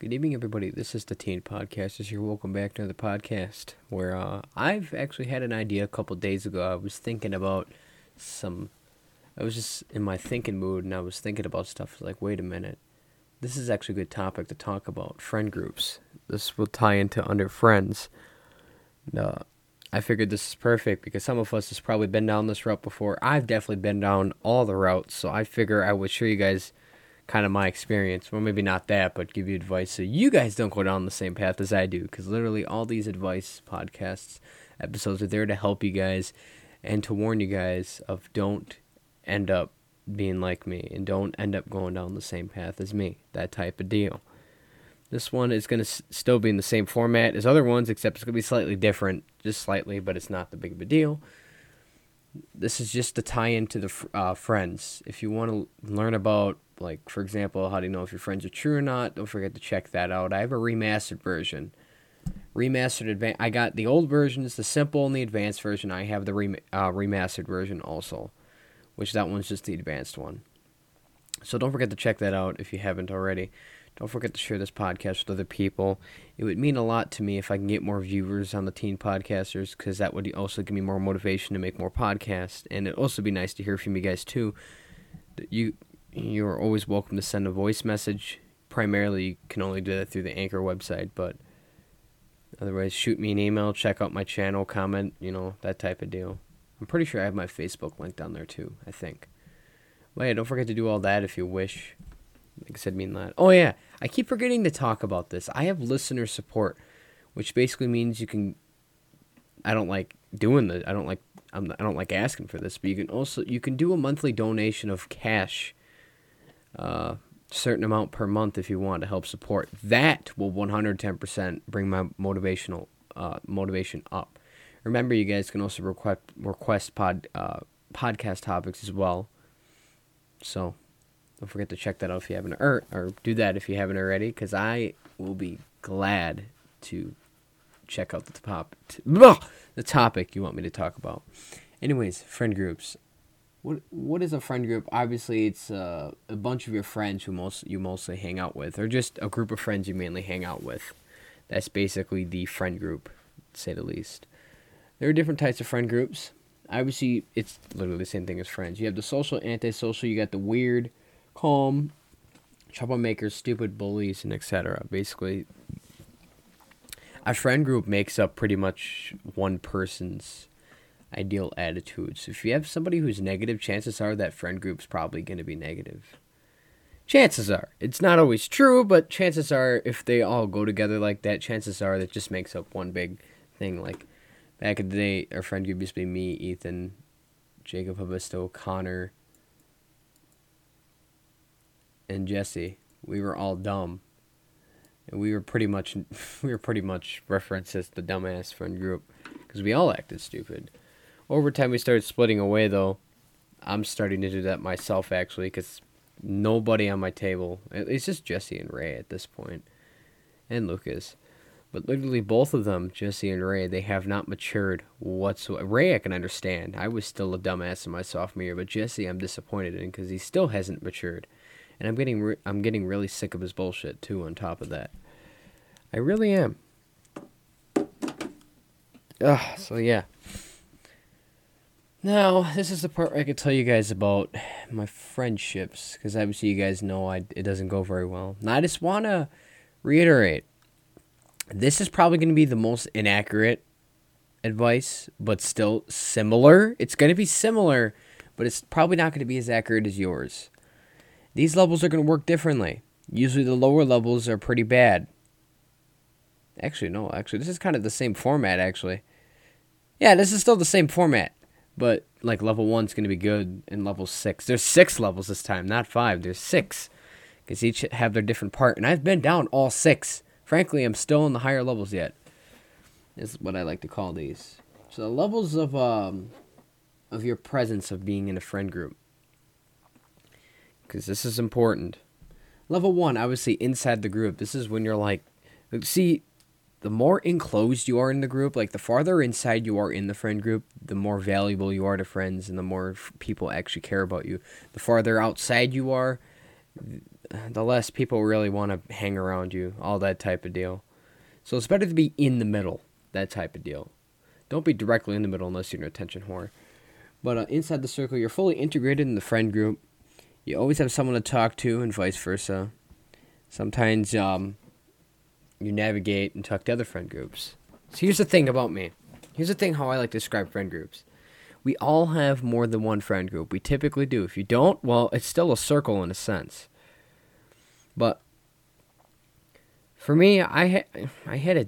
Good evening, everybody. This is the Teen Podcasters here. Welcome back to the podcast where uh, I've actually had an idea a couple days ago. I was thinking about some. I was just in my thinking mood and I was thinking about stuff like, wait a minute. This is actually a good topic to talk about friend groups. This will tie into under friends. Uh, I figured this is perfect because some of us has probably been down this route before. I've definitely been down all the routes, so I figure I would show you guys kind of my experience. Well, maybe not that, but give you advice so you guys don't go down the same path as I do. Because literally, all these advice podcasts episodes are there to help you guys and to warn you guys of don't end up being like me and don't end up going down the same path as me. That type of deal. This one is going to s- still be in the same format as other ones, except it's going to be slightly different, just slightly, but it's not the big of a deal. This is just to tie into the uh, friends. If you want to learn about like for example how do you know if your friends are true or not? Don't forget to check that out. I have a remastered version. Remastered advanced i got the old version is the simple and the advanced version. I have the rem- uh, remastered version also which that one's just the advanced one so don't forget to check that out if you haven't already don't forget to share this podcast with other people it would mean a lot to me if i can get more viewers on the teen podcasters because that would also give me more motivation to make more podcasts and it'd also be nice to hear from you guys too you you're always welcome to send a voice message. Primarily, you can only do that through the Anchor website, but otherwise, shoot me an email, check out my channel, comment, you know, that type of deal. I'm pretty sure I have my Facebook link down there too, I think. Yeah, don't forget to do all that if you wish. Like I said, mean that. Oh, yeah, I keep forgetting to talk about this. I have listener support, which basically means you can. I don't like doing the. I don't like. I'm, I don't like asking for this, but you can also you can do a monthly donation of cash uh, certain amount per month if you want to help support. That will 110% bring my motivational uh, motivation up. Remember, you guys can also request request pod uh, podcast topics as well. So don't forget to check that out if you haven't or or do that if you haven't already, because I will be glad to check out the top the topic you want me to talk about. Anyways, friend groups what what is a friend group? Obviously, it's uh, a bunch of your friends who most you mostly hang out with, or just a group of friends you mainly hang out with. That's basically the friend group, say the least. There are different types of friend groups. Obviously, it's literally the same thing as friends. You have the social, antisocial. You got the weird, calm, troublemakers, stupid bullies, and etc. Basically, a friend group makes up pretty much one person's ideal attitudes. If you have somebody who's negative, chances are that friend group's probably going to be negative. Chances are. It's not always true, but chances are if they all go together like that, chances are that just makes up one big thing. Like back in the day, our friend group used to be me, Ethan, Jacob Habisto, Connor, and Jesse. We were all dumb. And we were pretty much we were pretty much referenced as the dumbass friend group because we all acted stupid. Over time, we started splitting away, though. I'm starting to do that myself, actually, because nobody on my table, it's just Jesse and Ray at this point, and Lucas. But literally, both of them, Jesse and Ray, they have not matured whatsoever. Ray, I can understand. I was still a dumbass in my sophomore year, but Jesse, I'm disappointed in because he still hasn't matured, and I'm getting re- I'm getting really sick of his bullshit too. On top of that, I really am. Ugh, so yeah. Now, this is the part where I could tell you guys about my friendships, because obviously you guys know I, it doesn't go very well. Now, I just want to reiterate this is probably going to be the most inaccurate advice, but still similar. It's going to be similar, but it's probably not going to be as accurate as yours. These levels are going to work differently. Usually, the lower levels are pretty bad. Actually, no, actually, this is kind of the same format, actually. Yeah, this is still the same format but like level one's gonna be good and level six. There's six levels this time, not five. There's six, because each have their different part, and I've been down all six. Frankly, I'm still in the higher levels yet. Is what I like to call these. So the levels of um, of your presence of being in a friend group, because this is important. Level one, obviously inside the group. This is when you're like, see, the more enclosed you are in the group, like the farther inside you are in the friend group, the more valuable you are to friends and the more f- people actually care about you. The farther outside you are, the less people really want to hang around you, all that type of deal. So it's better to be in the middle, that type of deal. Don't be directly in the middle unless you're an attention whore. But uh, inside the circle, you're fully integrated in the friend group. You always have someone to talk to, and vice versa. Sometimes um, you navigate and talk to other friend groups. So here's the thing about me. Here's the thing how I like to describe friend groups. We all have more than one friend group. We typically do. If you don't, well, it's still a circle in a sense. But for me, I ha- I had a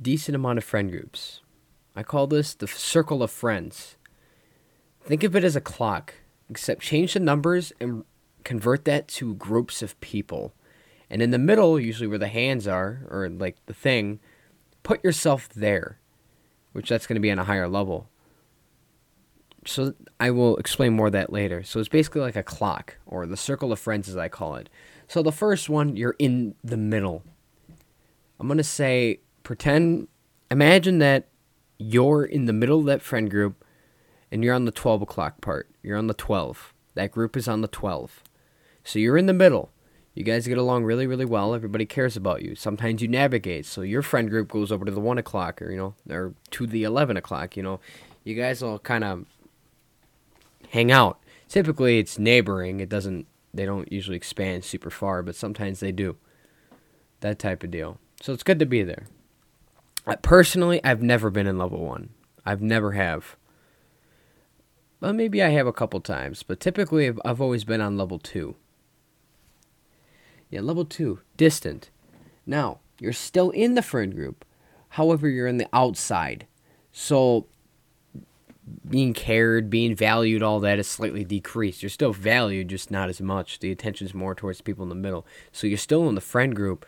decent amount of friend groups. I call this the circle of friends. Think of it as a clock, except change the numbers and convert that to groups of people. And in the middle, usually where the hands are, or like the thing, put yourself there, which that's going to be on a higher level. So I will explain more of that later. So it's basically like a clock, or the circle of friends as I call it. So the first one, you're in the middle. I'm going to say, pretend, imagine that you're in the middle of that friend group and you're on the 12 o'clock part. You're on the 12. That group is on the 12. So you're in the middle. You guys get along really, really well. Everybody cares about you. Sometimes you navigate. So your friend group goes over to the 1 o'clock or, you know, or to the 11 o'clock. You know, you guys will kind of hang out. Typically, it's neighboring. It doesn't, they don't usually expand super far, but sometimes they do. That type of deal. So it's good to be there. Personally, I've never been in level one. I've never have. Well, maybe I have a couple times, but typically I've, I've always been on level two. Yeah, level two, distant. Now, you're still in the friend group. However, you're in the outside. So, being cared, being valued, all that is slightly decreased. You're still valued, just not as much. The attention's more towards people in the middle. So, you're still in the friend group,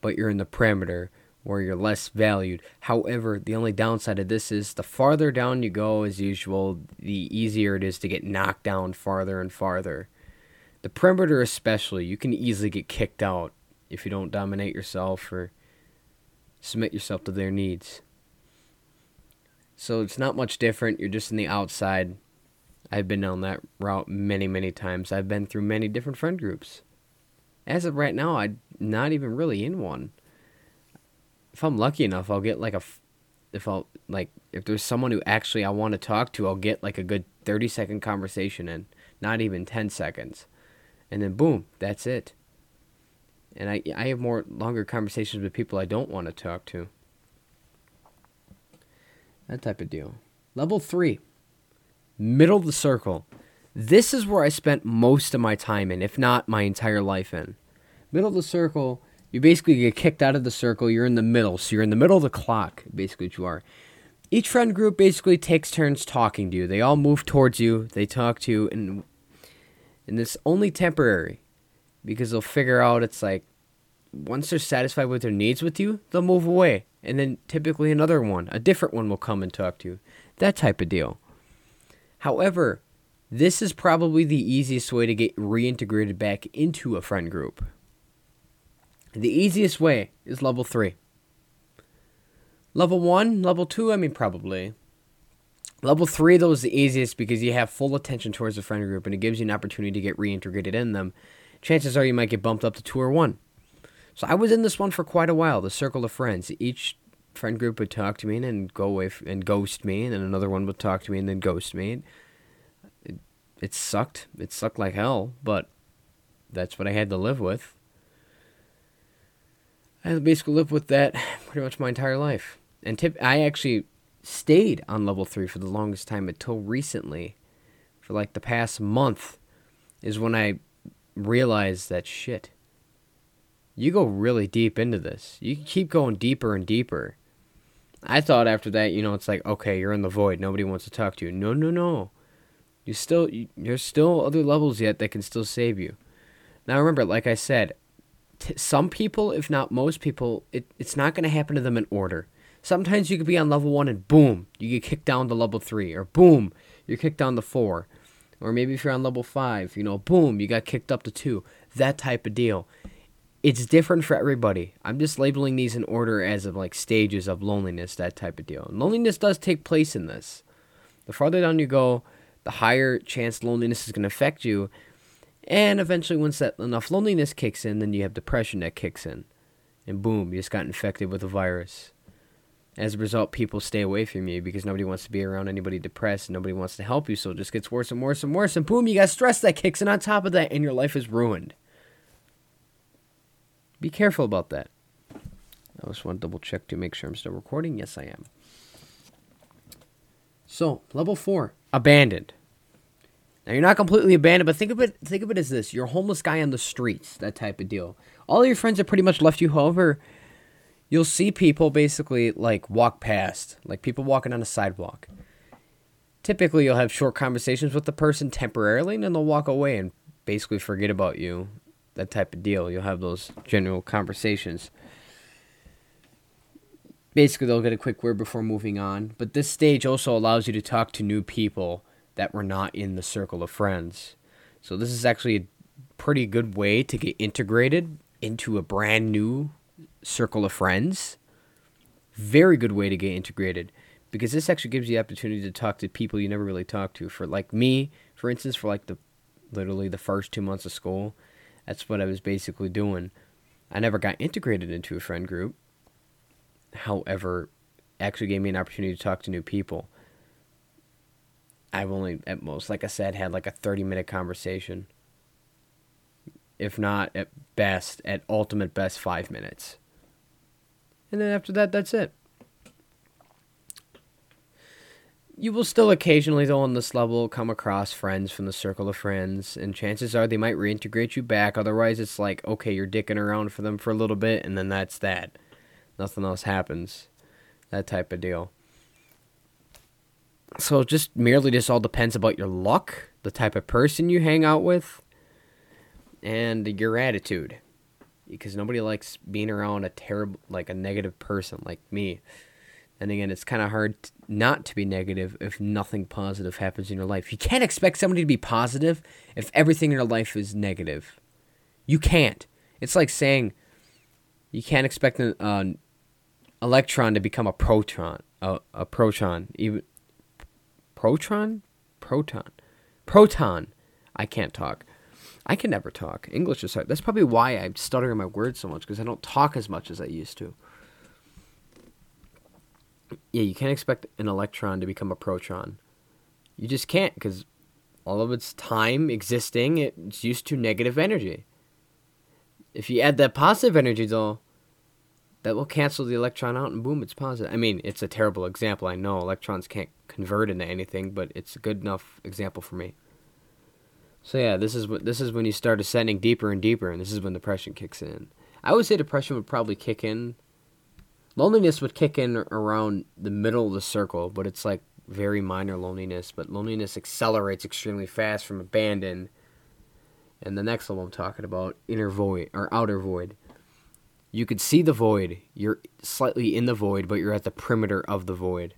but you're in the perimeter where you're less valued. However, the only downside of this is the farther down you go, as usual, the easier it is to get knocked down farther and farther. The perimeter, especially, you can easily get kicked out if you don't dominate yourself or submit yourself to their needs. So it's not much different. You're just in the outside. I've been on that route many, many times. I've been through many different friend groups. As of right now, I'm not even really in one. If I'm lucky enough, I'll get like a. If I'll like, if there's someone who actually I want to talk to, I'll get like a good 30 second conversation in, not even 10 seconds and then boom, that's it. And I I have more longer conversations with people I don't want to talk to. That type of deal. Level 3. Middle of the circle. This is where I spent most of my time in, if not my entire life in. Middle of the circle, you basically get kicked out of the circle, you're in the middle. So you're in the middle of the clock, basically what you are. Each friend group basically takes turns talking to you. They all move towards you, they talk to you, and and it's only temporary because they'll figure out it's like once they're satisfied with their needs with you, they'll move away. And then typically another one, a different one will come and talk to you. That type of deal. However, this is probably the easiest way to get reintegrated back into a friend group. The easiest way is level 3. Level 1, level 2, I mean, probably. Level three, though, is the easiest because you have full attention towards the friend group and it gives you an opportunity to get reintegrated in them. Chances are you might get bumped up to two or one. So I was in this one for quite a while, the circle of friends. Each friend group would talk to me and then go away f- and ghost me, and then another one would talk to me and then ghost me. It, it sucked. It sucked like hell, but that's what I had to live with. I basically lived with that pretty much my entire life. And tip, I actually stayed on level 3 for the longest time until recently. For like the past month is when I realized that shit. You go really deep into this. You keep going deeper and deeper. I thought after that, you know, it's like, okay, you're in the void. Nobody wants to talk to you. No, no, no. You still, you, there's still other levels yet that can still save you. Now remember, like I said, t- some people, if not most people, it, it's not going to happen to them in order. Sometimes you could be on level one and boom, you get kicked down to level three, or boom, you're kicked down to four. Or maybe if you're on level five, you know, boom, you got kicked up to two. That type of deal. It's different for everybody. I'm just labeling these in order as of like stages of loneliness, that type of deal. And loneliness does take place in this. The farther down you go, the higher chance loneliness is going to affect you. And eventually, once that enough loneliness kicks in, then you have depression that kicks in. And boom, you just got infected with a virus. As a result, people stay away from you because nobody wants to be around anybody depressed nobody wants to help you. So it just gets worse and worse and worse. And boom, you got stress that kicks in on top of that, and your life is ruined. Be careful about that. I just want to double check to make sure I'm still recording. Yes, I am. So, level four, abandoned. Now you're not completely abandoned, but think of it think of it as this. You're a homeless guy on the streets, that type of deal. All your friends have pretty much left you, however, you'll see people basically like walk past, like people walking on a sidewalk. Typically you'll have short conversations with the person temporarily and then they'll walk away and basically forget about you. That type of deal. You'll have those general conversations basically they'll get a quick word before moving on. But this stage also allows you to talk to new people that were not in the circle of friends. So this is actually a pretty good way to get integrated into a brand new circle of friends. Very good way to get integrated because this actually gives you the opportunity to talk to people you never really talked to. For like me, for instance, for like the literally the first two months of school, that's what I was basically doing. I never got integrated into a friend group however, actually gave me an opportunity to talk to new people. I've only, at most, like I said, had like a 30 minute conversation. If not, at best, at ultimate best, five minutes. And then after that, that's it. You will still occasionally, though, on this level, come across friends from the circle of friends, and chances are they might reintegrate you back. Otherwise, it's like, okay, you're dicking around for them for a little bit, and then that's that nothing else happens. That type of deal. So just merely just all depends about your luck, the type of person you hang out with, and your attitude. Because nobody likes being around a terrible like a negative person like me. And again, it's kind of hard not to be negative if nothing positive happens in your life. You can't expect somebody to be positive if everything in your life is negative. You can't. It's like saying you can't expect an uh, electron to become a proton, a, a proton, even proton, proton, proton. I can't talk. I can never talk. English is hard. That's probably why I'm stuttering my words so much because I don't talk as much as I used to. Yeah, you can't expect an electron to become a proton. You just can't because all of its time existing, it's used to negative energy. If you add that positive energy, though, that will cancel the electron out and boom, it's positive. I mean, it's a terrible example. I know electrons can't convert into anything, but it's a good enough example for me. So yeah, this is what this is when you start ascending deeper and deeper, and this is when depression kicks in. I would say depression would probably kick in. Loneliness would kick in around the middle of the circle, but it's like very minor loneliness. But loneliness accelerates extremely fast from abandon. And the next level I'm talking about, inner void or outer void. You could see the void. You're slightly in the void, but you're at the perimeter of the void.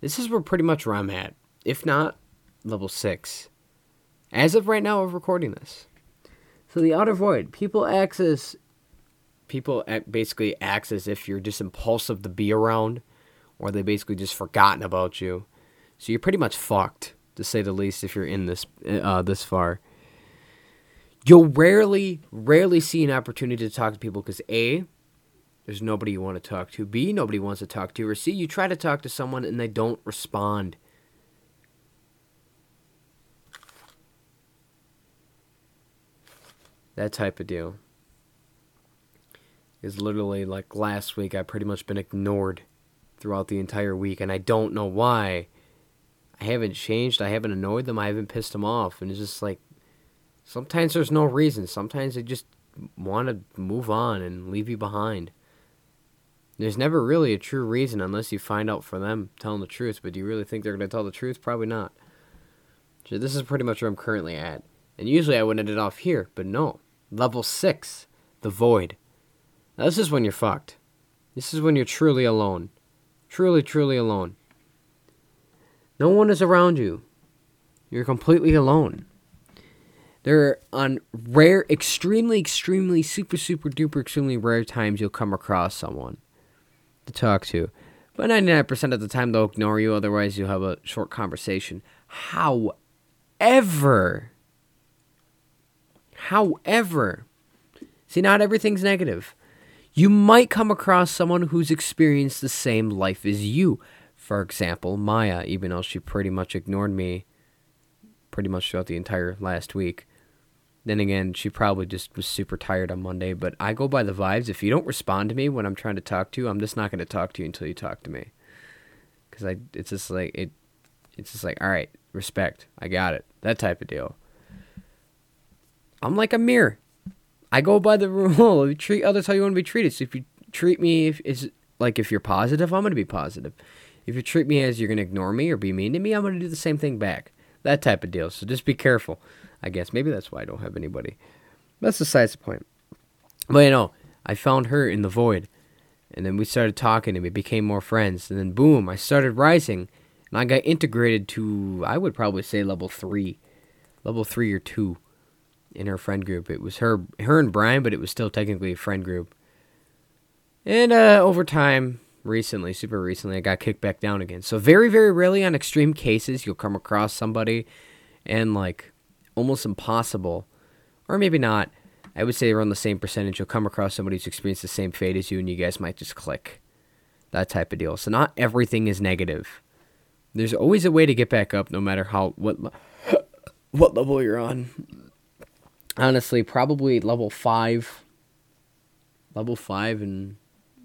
This is where pretty much where I'm at. If not, level 6. As of right now of recording this. So the outer void, people access people basically acts as if you're just impulsive to be around or they basically just forgotten about you. So you're pretty much fucked to say the least if you're in this uh, this far you'll rarely, rarely see an opportunity to talk to people because A, there's nobody you want to talk to. B, nobody wants to talk to. Or C, you try to talk to someone and they don't respond. That type of deal. Is literally like last week, I've pretty much been ignored throughout the entire week, and I don't know why. I haven't changed. I haven't annoyed them. I haven't pissed them off. And it's just like, Sometimes there's no reason. Sometimes they just want to move on and leave you behind. There's never really a true reason unless you find out for them telling the truth. But do you really think they're going to tell the truth? Probably not. So this is pretty much where I'm currently at. And usually I would end it off here, but no. Level 6, the void. Now this is when you're fucked. This is when you're truly alone. Truly, truly alone. No one is around you. You're completely alone. There are on rare, extremely, extremely, super, super duper, extremely rare times you'll come across someone to talk to. But 99% of the time they'll ignore you, otherwise, you'll have a short conversation. However, However, see, not everything's negative. You might come across someone who's experienced the same life as you. For example, Maya, even though she pretty much ignored me pretty much throughout the entire last week. Then again, she probably just was super tired on Monday, but I go by the vibes. If you don't respond to me when I'm trying to talk to you, I'm just not going to talk to you until you talk to me. Cuz I it's just like it it's just like, "All right, respect. I got it." That type of deal. I'm like a mirror. I go by the rule. Treat others how you want to be treated. So if you treat me if is like if you're positive, I'm to be positive. If you treat me as you're to ignore me or be mean to me, I'm to do the same thing back. That type of deal. So just be careful. I guess maybe that's why I don't have anybody. That's besides the point. But you know, I found her in the void, and then we started talking, and we became more friends. And then boom, I started rising, and I got integrated to I would probably say level three, level three or two in her friend group. It was her, her and Brian, but it was still technically a friend group. And uh, over time, recently, super recently, I got kicked back down again. So very, very rarely on extreme cases, you'll come across somebody, and like almost impossible, or maybe not. I would say around the same percentage, you'll come across somebody who's experienced the same fate as you, and you guys might just click. That type of deal. So not everything is negative. There's always a way to get back up, no matter how what what level you're on honestly, probably level five. Level five and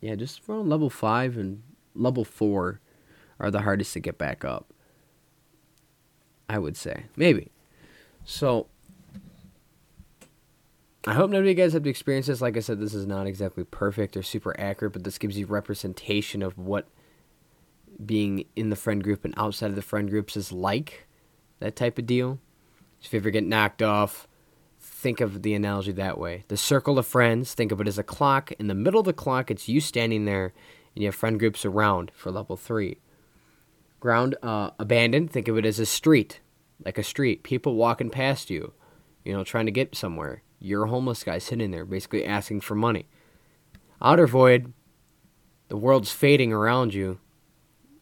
yeah, just around level five and level four are the hardest to get back up. I would say maybe. So I hope none of you guys have to experience this. Like I said, this is not exactly perfect or super accurate, but this gives you representation of what being in the friend group and outside of the friend groups is like. That type of deal. If you ever get knocked off, think of the analogy that way. The circle of friends, think of it as a clock. In the middle of the clock, it's you standing there, and you have friend groups around for level three. Ground uh, abandoned, think of it as a street, like a street. People walking past you, you know, trying to get somewhere. You're a homeless guy sitting there, basically asking for money. Outer void, the world's fading around you,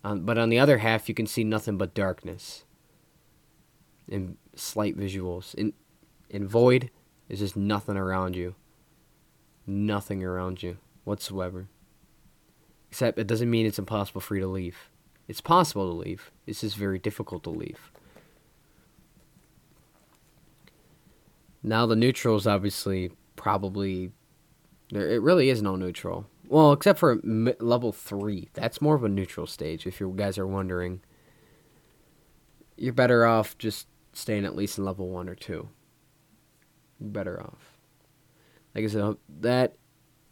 um, but on the other half, you can see nothing but darkness and slight visuals. In in void is just nothing around you. Nothing around you whatsoever. Except it doesn't mean it's impossible for you to leave. It's possible to leave. It's just very difficult to leave. Now the neutral is obviously probably there. It really is no neutral. Well, except for level three. That's more of a neutral stage. If you guys are wondering, you're better off just staying at least in level one or two better off. Like I said, that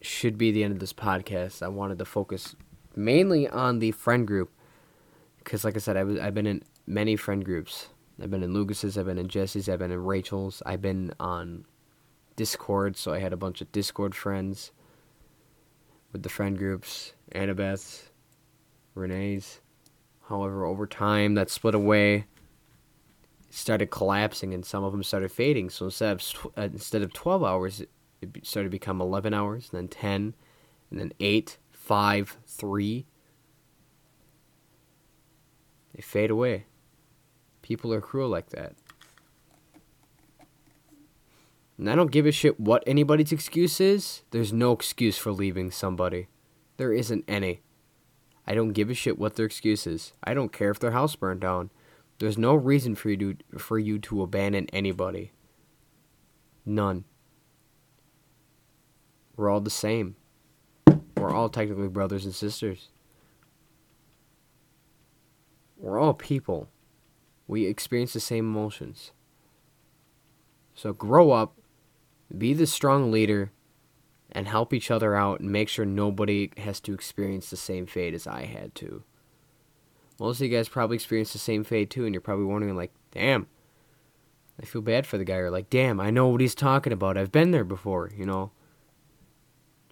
should be the end of this podcast. I wanted to focus mainly on the friend group because, like I said, I was, I've been in many friend groups. I've been in Lucas's, I've been in Jesse's, I've been in Rachel's, I've been on Discord, so I had a bunch of Discord friends with the friend groups, Annabeth, Renee's. However, over time, that split away started collapsing and some of them started fading. So instead of uh, instead of 12 hours, it started to become 11 hours, then 10, and then 8, 5, 3. They fade away. People are cruel like that. And I don't give a shit what anybody's excuse is. There's no excuse for leaving somebody. There isn't any. I don't give a shit what their excuse is. I don't care if their house burned down. There's no reason for you to for you to abandon anybody. None. We're all the same. We're all technically brothers and sisters. We're all people. We experience the same emotions. So grow up, be the strong leader, and help each other out and make sure nobody has to experience the same fate as I had to most of you guys probably experienced the same fate too, and you're probably wondering, like, damn, I feel bad for the guy, or like, damn, I know what he's talking about. I've been there before, you know.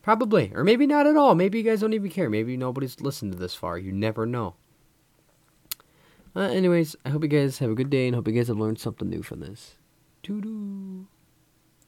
Probably, or maybe not at all. Maybe you guys don't even care. Maybe nobody's listened to this far. You never know. Uh, anyways, I hope you guys have a good day and hope you guys have learned something new from this. Toodoo.